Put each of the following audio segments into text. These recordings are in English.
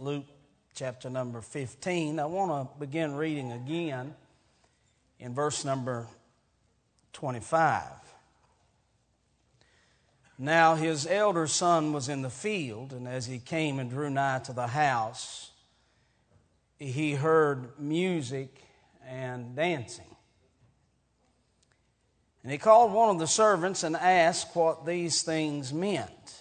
Luke chapter number 15. I want to begin reading again in verse number 25. Now his elder son was in the field, and as he came and drew nigh to the house, he heard music and dancing. And he called one of the servants and asked what these things meant.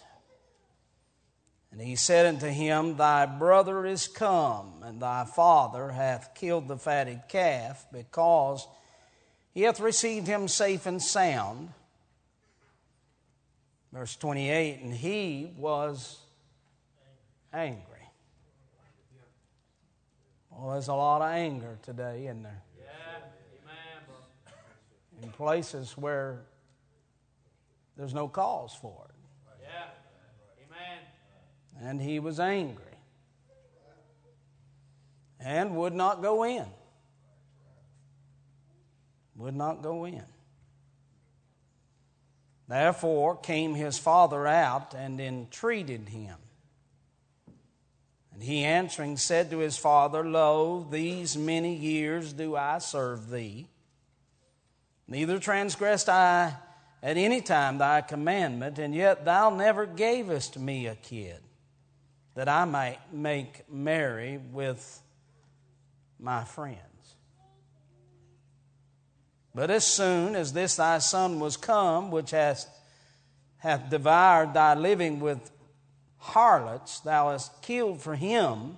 And he said unto him, Thy brother is come, and thy father hath killed the fatted calf, because he hath received him safe and sound. Verse 28 And he was angry. Well, there's a lot of anger today, isn't there? In places where there's no cause for it. And he was angry and would not go in. Would not go in. Therefore came his father out and entreated him. And he answering said to his father, Lo, these many years do I serve thee. Neither transgressed I at any time thy commandment, and yet thou never gavest me a kid that I might make merry with my friends. But as soon as this thy son was come, which hath, hath devoured thy living with harlots, thou hast killed for him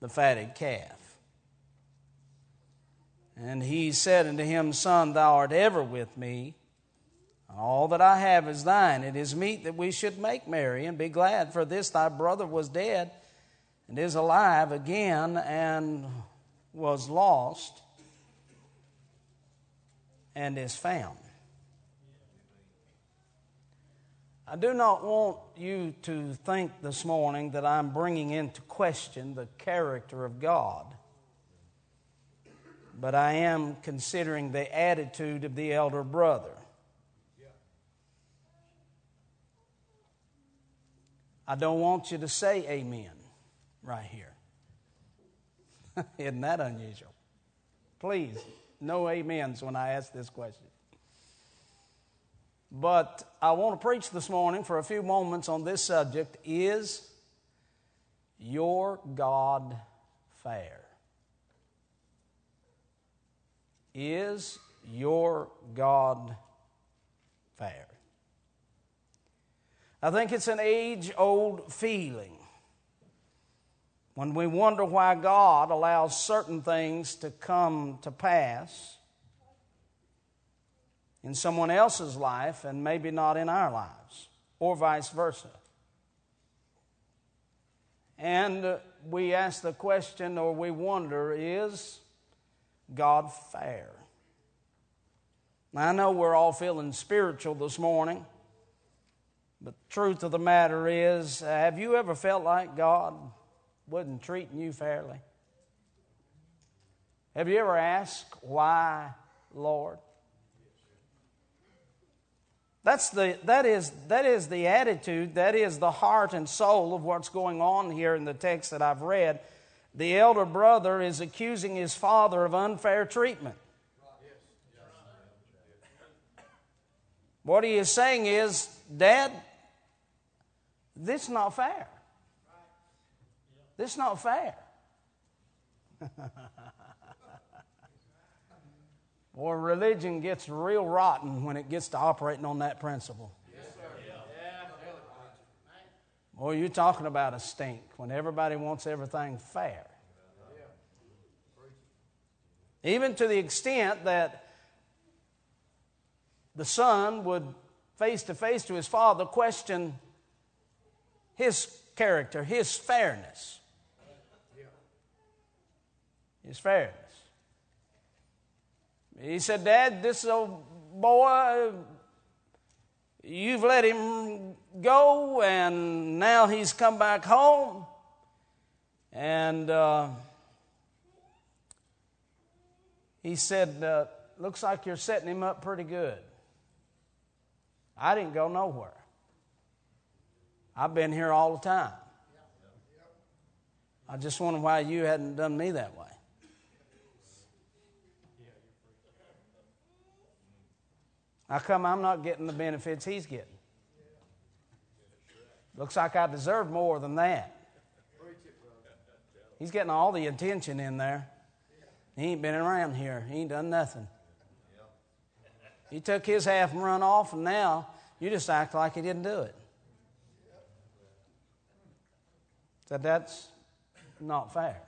the fatted calf. And he said unto him, Son, thou art ever with me all that I have is thine. It is meet that we should make merry and be glad, for this thy brother was dead and is alive again and was lost and is found. I do not want you to think this morning that I'm bringing into question the character of God, but I am considering the attitude of the elder brother. I don't want you to say amen right here. Isn't that unusual? Please, no amens when I ask this question. But I want to preach this morning for a few moments on this subject Is your God fair? Is your God fair? I think it's an age old feeling when we wonder why God allows certain things to come to pass in someone else's life and maybe not in our lives, or vice versa. And we ask the question or we wonder is God fair? Now, I know we're all feeling spiritual this morning. But the truth of the matter is, uh, have you ever felt like God wasn't treating you fairly? Have you ever asked, why, Lord? That's the, that, is, that is the attitude, that is the heart and soul of what's going on here in the text that I've read. The elder brother is accusing his father of unfair treatment. What he is saying is, Dad, this is not fair. This is not fair. Boy, religion gets real rotten when it gets to operating on that principle. Boy, you're talking about a stink when everybody wants everything fair. Even to the extent that the son would face to face to his father question his character, his fairness. His fairness. He said, Dad, this old boy, you've let him go, and now he's come back home. And uh, he said, uh, Looks like you're setting him up pretty good. I didn't go nowhere. I've been here all the time. I just wonder why you hadn't done me that way. How come I'm not getting the benefits he's getting? Looks like I deserve more than that. He's getting all the attention in there. He ain't been around here. He ain't done nothing. He took his half and run off, and now you just act like he didn't do it. So that's not fair.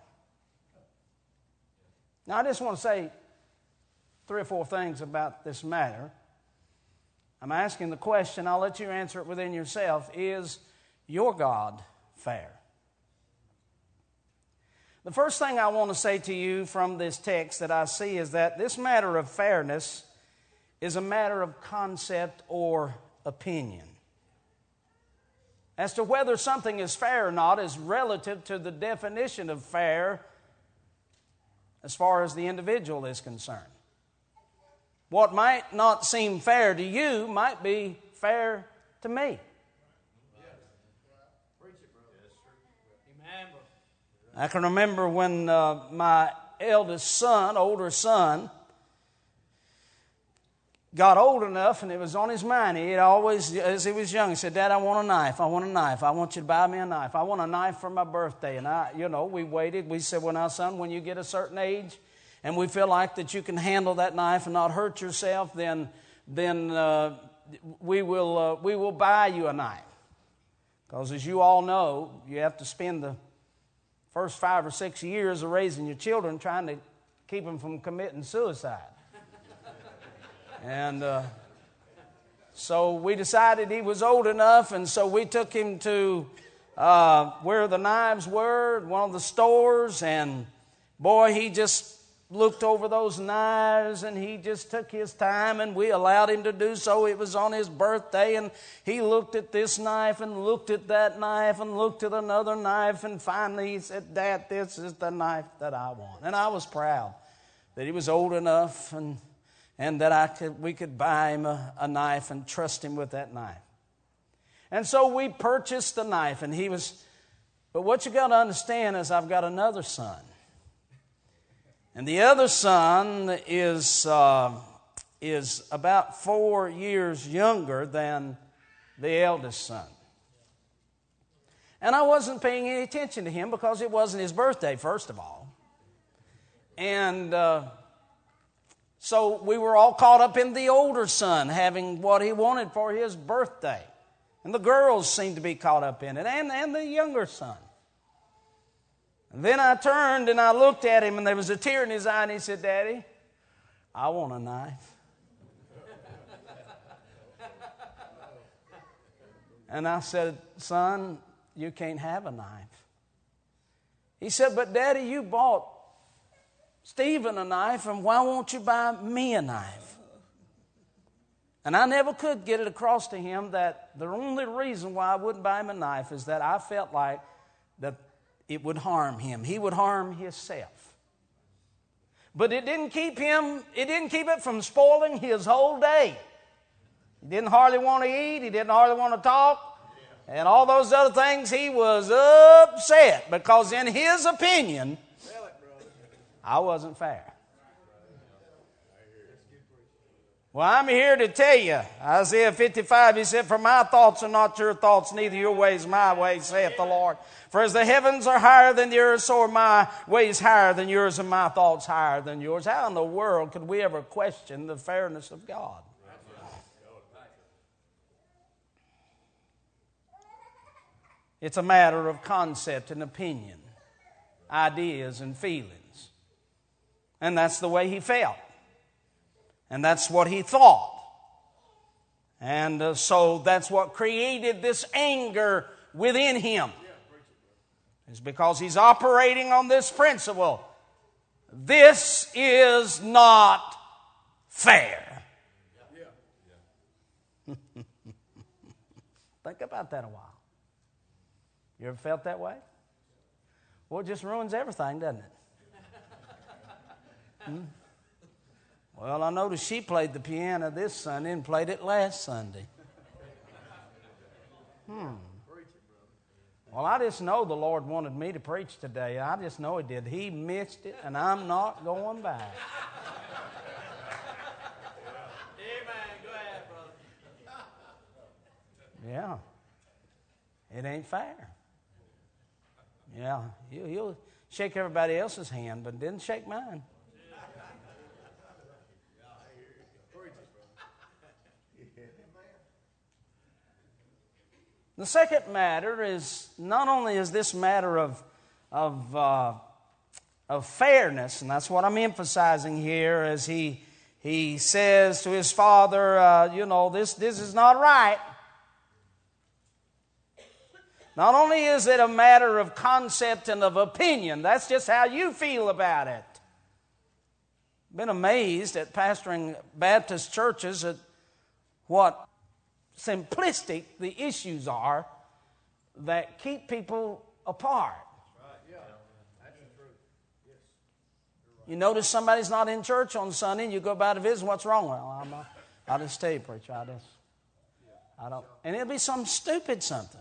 Now, I just want to say three or four things about this matter. I'm asking the question, I'll let you answer it within yourself. Is your God fair? The first thing I want to say to you from this text that I see is that this matter of fairness is a matter of concept or opinion. As to whether something is fair or not is relative to the definition of fair as far as the individual is concerned. What might not seem fair to you might be fair to me. I can remember when uh, my eldest son, older son, got old enough and it was on his mind. He always, as he was young, he said, Dad, I want a knife. I want a knife. I want you to buy me a knife. I want a knife for my birthday. And I, you know, we waited. We said, Well, now, son, when you get a certain age and we feel like that you can handle that knife and not hurt yourself, then, then uh, we, will, uh, we will buy you a knife. Because as you all know, you have to spend the first five or six years of raising your children trying to keep them from committing suicide. And uh, so we decided he was old enough, and so we took him to uh, where the knives were, one of the stores, and boy, he just looked over those knives and he just took his time and we allowed him to do so. It was on his birthday and he looked at this knife and looked at that knife and looked at another knife and finally he said, Dad, this is the knife that I want. And I was proud that he was old enough and, and that I could, we could buy him a, a knife and trust him with that knife. And so we purchased the knife and he was, but what you got to understand is I've got another son and the other son is, uh, is about four years younger than the eldest son. And I wasn't paying any attention to him because it wasn't his birthday, first of all. And uh, so we were all caught up in the older son having what he wanted for his birthday. And the girls seemed to be caught up in it, and, and the younger son. And then I turned and I looked at him, and there was a tear in his eye, and he said, Daddy, I want a knife. and I said, Son, you can't have a knife. He said, But Daddy, you bought Stephen a knife, and why won't you buy me a knife? And I never could get it across to him that the only reason why I wouldn't buy him a knife is that I felt like that it would harm him. He would harm himself. But it didn't keep him, it didn't keep it from spoiling his whole day. He didn't hardly want to eat, he didn't hardly want to talk, and all those other things. He was upset because, in his opinion, I wasn't fair. Well, I'm here to tell you, Isaiah 55, he said, For my thoughts are not your thoughts, neither your ways my ways, saith the Lord. For as the heavens are higher than the earth, so are my ways higher than yours, and my thoughts higher than yours. How in the world could we ever question the fairness of God? It's a matter of concept and opinion, ideas and feelings. And that's the way he felt. And that's what he thought. And uh, so that's what created this anger within him. Is because he's operating on this principle. This is not fair. Think about that a while. You ever felt that way? Well, it just ruins everything, doesn't it? Hmm? Well, I noticed she played the piano this Sunday and played it last Sunday. Hmm. Well, I just know the Lord wanted me to preach today. I just know He did. He missed it, and I'm not going back. Amen. Go ahead, brother. Yeah. It ain't fair. Yeah. You, will shake everybody else's hand, but didn't shake mine. The second matter is not only is this matter of, of, uh, of fairness, and that's what I'm emphasizing here as he, he says to his father, uh, you know, this, this is not right. Not only is it a matter of concept and of opinion, that's just how you feel about it. Been amazed at pastoring Baptist churches at what simplistic the issues are that keep people apart. You notice somebody's not in church on Sunday, and you go by to visit. What's wrong? Well, I'm, just you, preacher. I just, I don't. And it'll be some stupid something.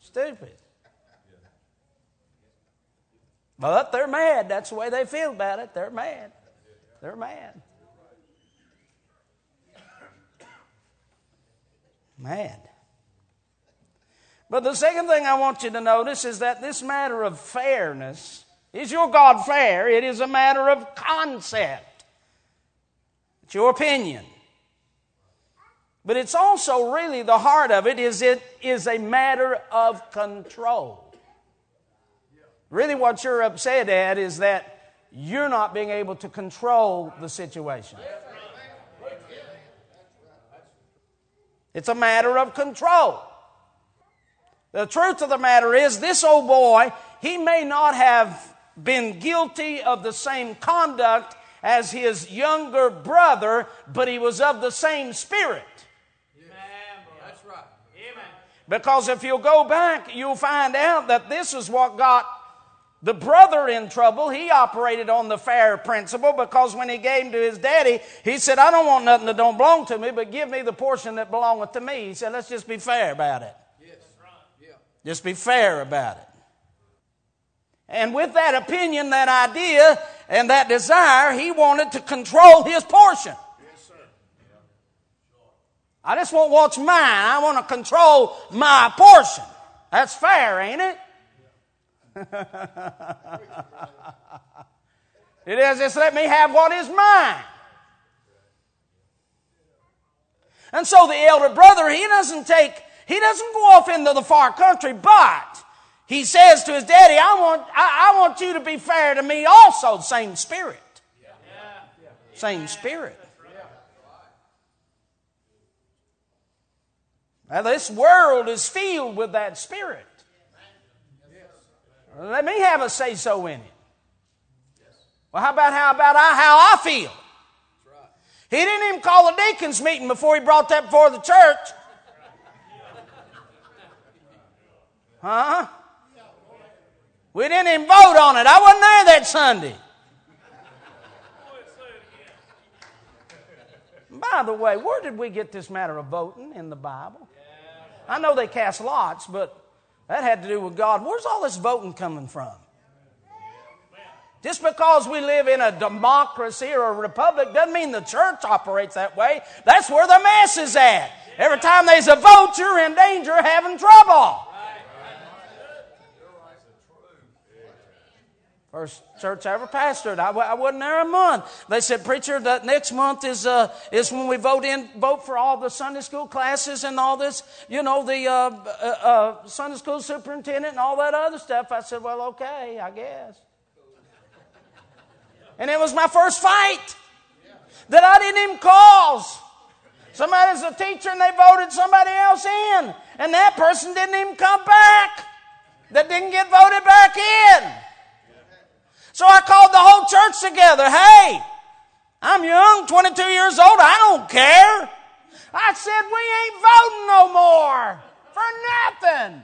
Stupid. But they're mad. That's the way they feel about it. They're mad. They're mad. Mad. But the second thing I want you to notice is that this matter of fairness is your God fair? It is a matter of concept. It's your opinion. But it's also really the heart of it is it is a matter of control. Really, what you're upset at is that you're not being able to control the situation. It's a matter of control. The truth of the matter is, this old boy, he may not have been guilty of the same conduct as his younger brother, but he was of the same spirit. Amen. That's right. Amen. Because if you'll go back, you'll find out that this is what got the brother in trouble, he operated on the fair principle because when he gave to his daddy, he said, I don't want nothing that don't belong to me, but give me the portion that belongeth to me. He said, let's just be fair about it. Yes. Yeah. Just be fair about it. And with that opinion, that idea, and that desire, he wanted to control his portion. Yes, sir. I just want what's mine. I want to control my portion. That's fair, ain't it? It is just let me have what is mine. And so the elder brother, he doesn't take, he doesn't go off into the far country, but he says to his daddy, I want, I, I want you to be fair to me also. Same spirit. Same spirit. Now, this world is filled with that spirit. Let me have a say so in it. Well, how about how about I, how I feel? He didn't even call a deacons meeting before he brought that before the church. Huh? We didn't even vote on it. I wasn't there that Sunday. By the way, where did we get this matter of voting in the Bible? I know they cast lots, but that had to do with God. Where's all this voting coming from? Just because we live in a democracy or a republic doesn't mean the church operates that way. That's where the mess is at. Every time there's a vote, you're in danger of having trouble. First church I ever pastored, I, I wasn't there a month. They said, "Preacher, that next month is uh, is when we vote in vote for all the Sunday school classes and all this, you know, the uh, uh, uh, Sunday school superintendent and all that other stuff." I said, "Well, okay, I guess." And it was my first fight that I didn't even cause. Somebody's a teacher and they voted somebody else in, and that person didn't even come back. That didn't get voted back in. So I called the whole church together. Hey, I'm young, 22 years old. I don't care. I said, we ain't voting no more for nothing.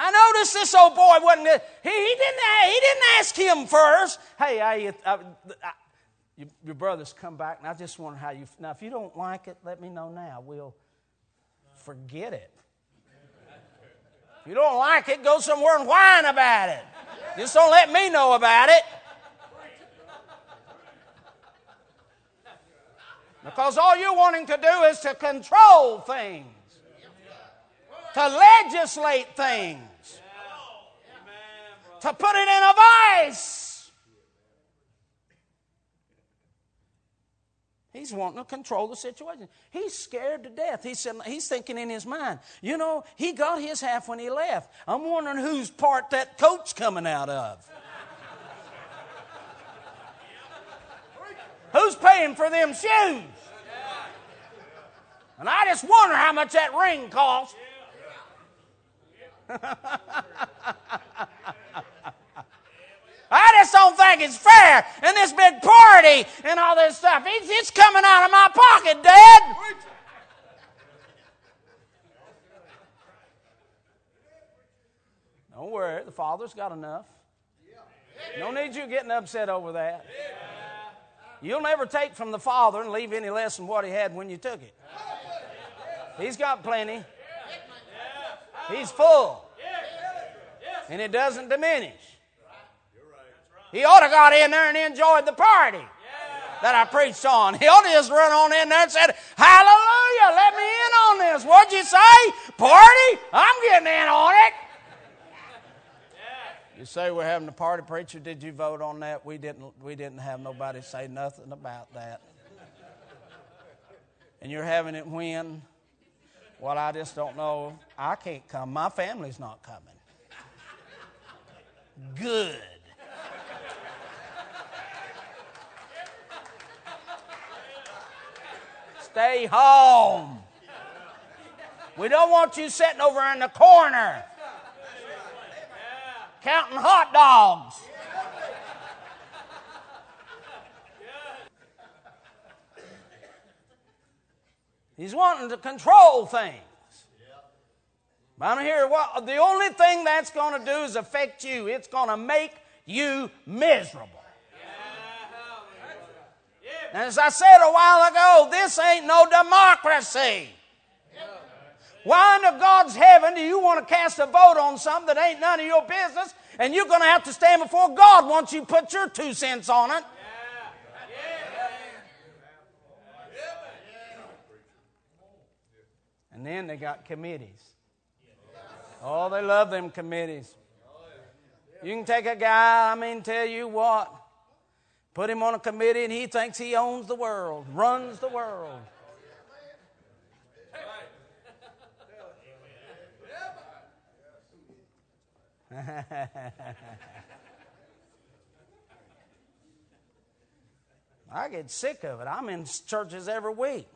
I noticed this old boy wasn't. He, he didn't. He didn't ask him first. Hey, I, I, I, your brothers come back, and I just wonder how you. Now, if you don't like it, let me know now. We'll forget it. If you don't like it, go somewhere and whine about it. Just don't let me know about it. Because all you're wanting to do is to control things, to legislate things, to put it in a vice. He's wanting to control the situation. He's scared to death. He said, he's thinking in his mind, you know, he got his half when he left. I'm wondering whose part that coat's coming out of. Who's paying for them shoes? And I just wonder how much that ring cost. I just don't think it's fair. And this big party and all this stuff, it's, it's coming out of my pocket, Dad. Don't worry, the Father's got enough. No need you getting upset over that. You'll never take from the Father and leave any less than what He had when you took it. He's got plenty. He's full. And it doesn't diminish. He ought got in there and enjoyed the party that I preached on. He ought to just run on in there and said, Hallelujah, let me in on this. What'd you say? Party? I'm getting in on it. You say we're having a party, preacher. Did you vote on that? We didn't. We didn't have nobody say nothing about that. And you're having it when? Well, I just don't know. I can't come. My family's not coming. Good. Stay home. We don't want you sitting over in the corner counting hot dogs. He's wanting to control things. But I'm here. What the only thing that's going to do is affect you. It's going to make you miserable. As I said a while ago, this ain't no democracy. Why in God's heaven do you want to cast a vote on something that ain't none of your business and you're going to have to stand before God once you put your two cents on it? And then they got committees. Oh, they love them committees. You can take a guy, I mean, tell you what, Put him on a committee and he thinks he owns the world, runs the world. I get sick of it. I'm in churches every week.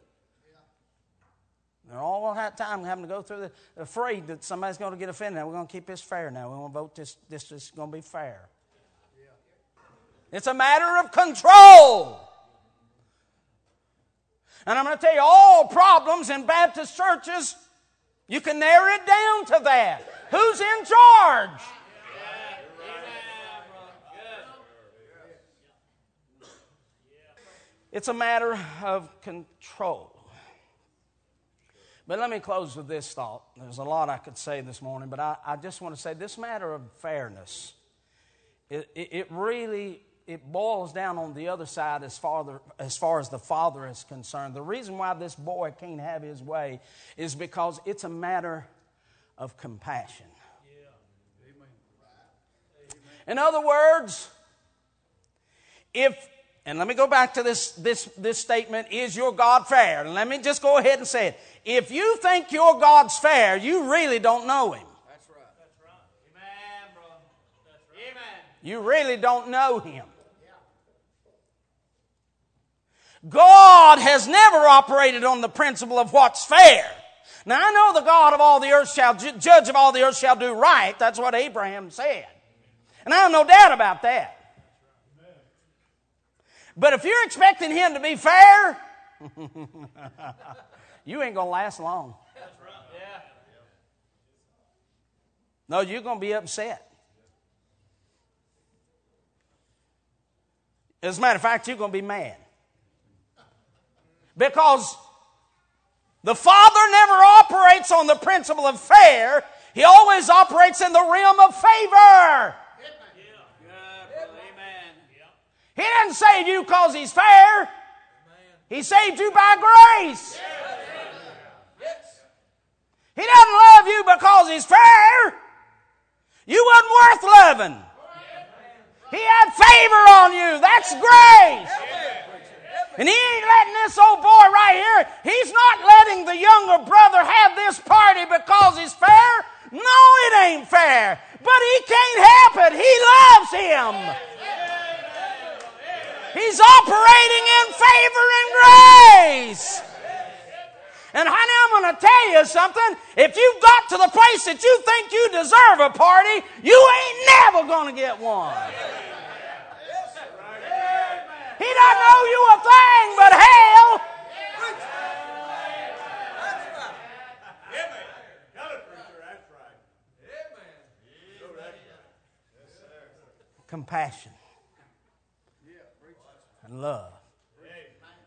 They're all that time having to go through the afraid that somebody's going to get offended. We're going to keep this fair. Now we want to vote this. This is going to be fair. It's a matter of control. And I'm going to tell you, all problems in Baptist churches, you can narrow it down to that. Who's in charge? It's a matter of control. But let me close with this thought. There's a lot I could say this morning, but I, I just want to say this matter of fairness, it, it, it really it boils down on the other side as far, as far as the father is concerned. The reason why this boy can't have his way is because it's a matter of compassion. In other words, if, and let me go back to this, this, this statement, is your God fair? And let me just go ahead and say it. If you think your God's fair, you really don't know him. That's right. That's right. Amen, bro. That's right. Amen. You really don't know him. God has never operated on the principle of what's fair. Now I know the God of all the earth shall, judge of all the earth shall do right. That's what Abraham said. And I have no doubt about that. But if you're expecting him to be fair, you ain't going to last long. No, you're going to be upset. As a matter of fact, you're going to be mad. Because the Father never operates on the principle of fair, He always operates in the realm of favor. He didn't save you because He's fair, He saved you by grace. He doesn't love you because He's fair. You wasn't worth loving. He had favor on you. That's grace. And he ain't letting this old boy right here, he's not letting the younger brother have this party because it's fair. No, it ain't fair. But he can't help it. He loves him. He's operating in favor and grace. And honey, I'm going to tell you something. If you've got to the place that you think you deserve a party, you ain't never going to get one. He doesn't owe you a thing but hell. Compassion and love.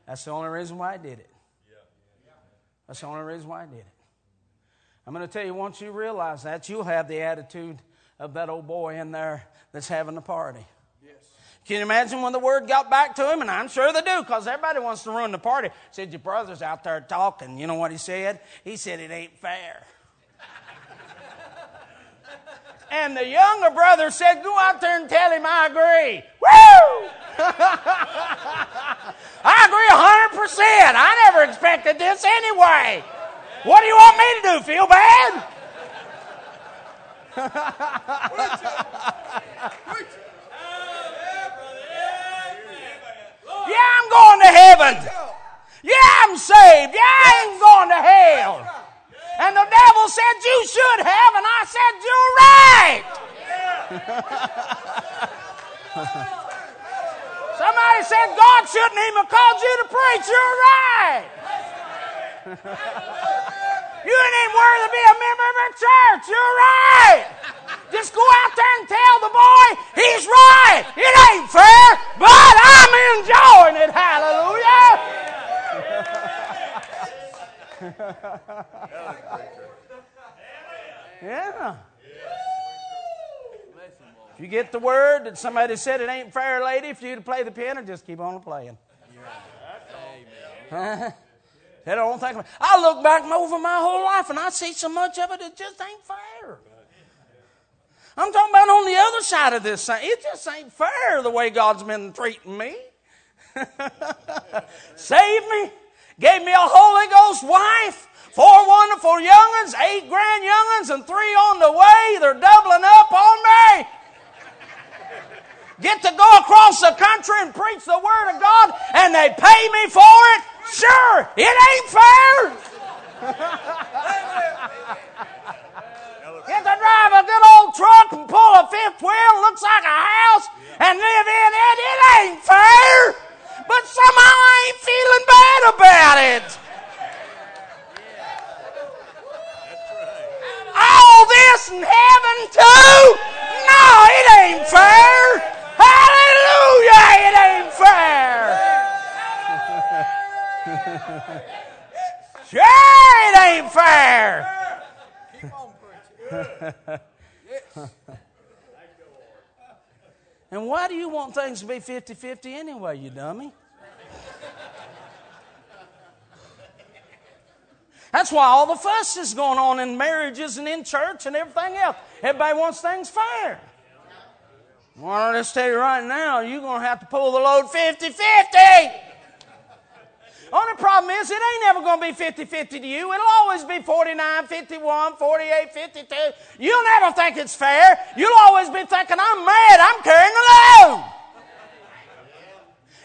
That's the only reason why I did it. That's the only reason why I did it. I'm going to tell you, once you realize that, you'll have the attitude of that old boy in there that's having the party. Can you imagine when the word got back to him? And I'm sure they do, because everybody wants to ruin the party. Said, Your brother's out there talking. You know what he said? He said, It ain't fair. and the younger brother said, Go out there and tell him I agree. Woo! I agree 100%. I never expected this anyway. What do you want me to do? Feel bad? Yeah, I'm going to heaven. Yeah, I'm saved. Yeah, I ain't going to hell. And the devil said, You should have. And I said, You're right. Somebody said, God shouldn't even called you to preach. You're right. you ain't even worthy to be a member of a church. You're right. Just go out there and tell the boy he's right. It ain't fair, but I'm enjoying it. Hallelujah. yeah. If you get the word that somebody said it ain't fair, lady, for you to play the piano, just keep on playing. I don't think. I look back over my whole life and I see so much of it it just ain't fair. I'm talking about on the other side of this thing. It just ain't fair the way God's been treating me. Saved me, gave me a Holy Ghost wife, four wonderful young'uns, eight grand young'uns, and three on the way. They're doubling up on me. Get to go across the country and preach the Word of God, and they pay me for it? Sure, it ain't fair. Get to drive a good old truck and pull a fifth wheel, looks like a house, and live in it. It ain't fair. But somehow I ain't feeling bad about it. All this in heaven too? No, it ain't fair. Hallelujah, it ain't fair. sure, it ain't fair. and why do you want things to be 50 50 anyway, you dummy? That's why all the fuss is going on in marriages and in church and everything else. Everybody wants things fair. Well, I'll just tell you right now, you're going to have to pull the load 50 50. Only problem is, it ain't never going to be 50 50 to you. It'll always be 49 51, 48 52. You'll never think it's fair. You'll always be thinking, I'm mad, I'm carrying the load.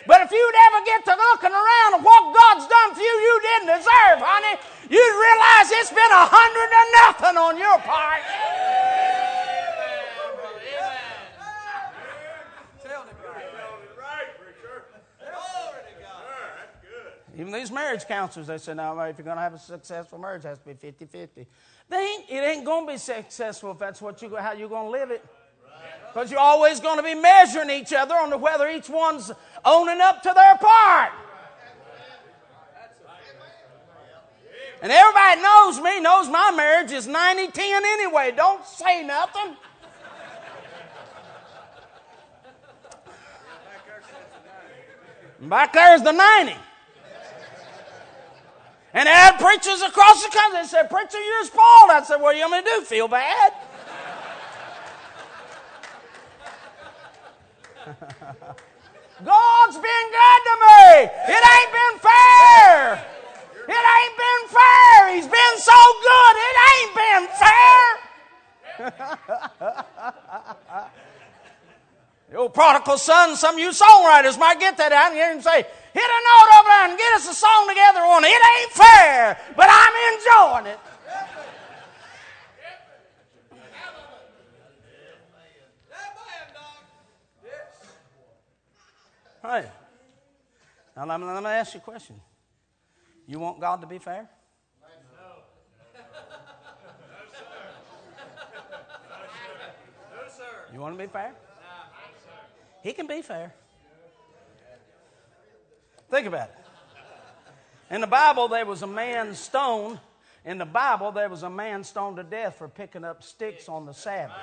But if you'd ever get to looking around at what God's done for you, you didn't deserve, honey, you'd realize it's been a hundred to nothing on your part. Even these marriage counselors, they say, no, if you're going to have a successful marriage, it has to be 50 50. They ain't, it ain't going to be successful if that's what you, how you're going to live it. Because you're always going to be measuring each other on whether each one's owning up to their part. And everybody knows me, knows my marriage is 90 10 anyway. Don't say nothing. Back there's the 90. And I had preachers across the country. They said, Preacher, you're spoiled. I said, What do you me to do? Feel bad? God's been good to me. It ain't been fair. It ain't been fair. He's been so good. It ain't been fair. the old prodigal son, some of you songwriters might get that out and hear him say, hit a note over there and get us a song together on it. It ain't fair, but I'm enjoying it. Right. Now, let me, let me ask you a question. You want God to be fair? No, sir. No, sir. You want to be fair? He can be fair. Think about it. In the Bible, there was a man stoned. In the Bible, there was a man stoned to death for picking up sticks on the Sabbath.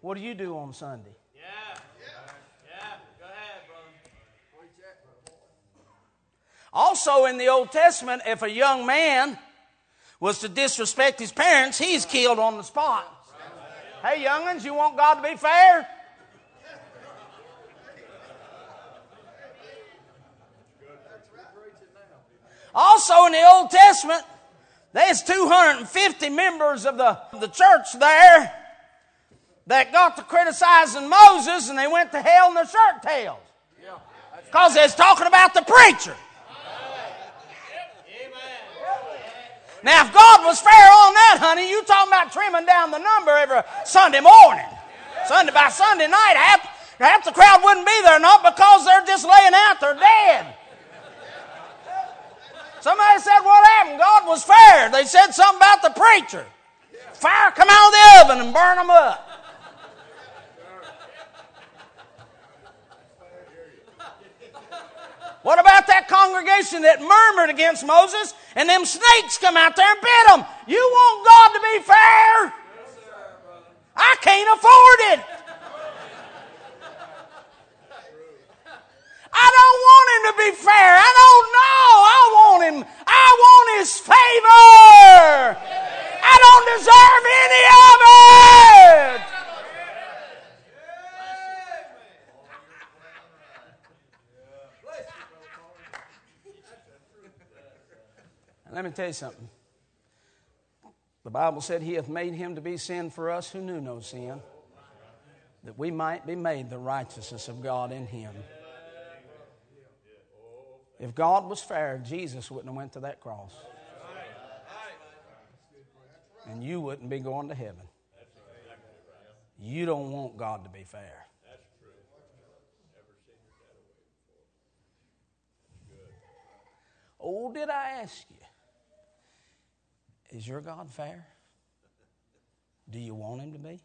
What do you do on Sunday? Yeah. Yeah. Go ahead, brother. Recheck real quick. Also, in the Old Testament, if a young man was to disrespect his parents, he's killed on the spot. Hey, youngins, you want God to be fair? Also, in the Old Testament, there's 250 members of the, the church there that got to criticizing Moses and they went to hell in their shirt tails. Because they're talking about the preacher. Now, if God was fair on that, honey, you talking about trimming down the number every Sunday morning. Sunday by Sunday night, half, half the crowd wouldn't be there, not because they're just laying out, they're dead. Somebody said, What happened? God was fair. They said something about the preacher. Fire come out of the oven and burn them up. What about that congregation that murmured against Moses and them snakes come out there and bit them? You want God to be fair? I can't afford it. I don't want him to be fair. I don't know. I want him. I want his favor. I don't deserve any of it. Let me tell you something. The Bible said he hath made him to be sin for us who knew no sin, that we might be made the righteousness of God in him. If God was fair, Jesus wouldn't have went to that cross. And you wouldn't be going to heaven. You don't want God to be fair. Oh, did I ask you? Is your God fair? Do you want Him to be?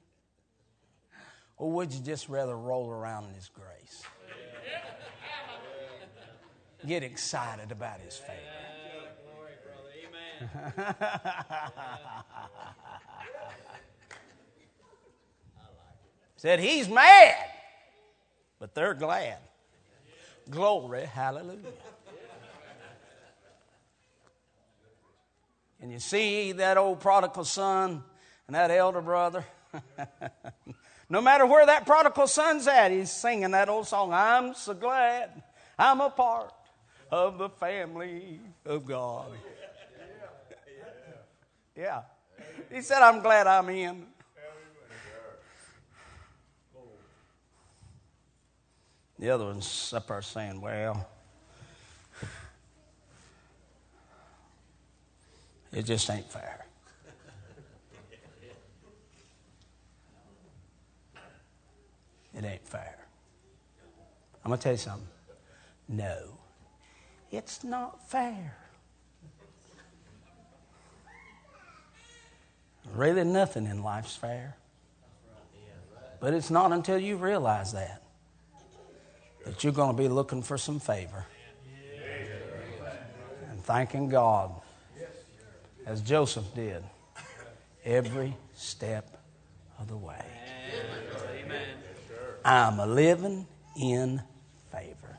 Or would you just rather roll around in His grace? Get excited about His favor. Said he's mad, but they're glad. Glory, hallelujah. And you see that old prodigal son and that elder brother. no matter where that prodigal son's at, he's singing that old song I'm so glad I'm a part of the family of God. Yeah. He said, I'm glad I'm in. The other one's up there saying, Well, It just ain't fair. It ain't fair. I'm going to tell you something. No, it's not fair. Really, nothing in life's fair. But it's not until you realize that that you're going to be looking for some favor and thanking God as Joseph did every step of the way. I'm living in favor.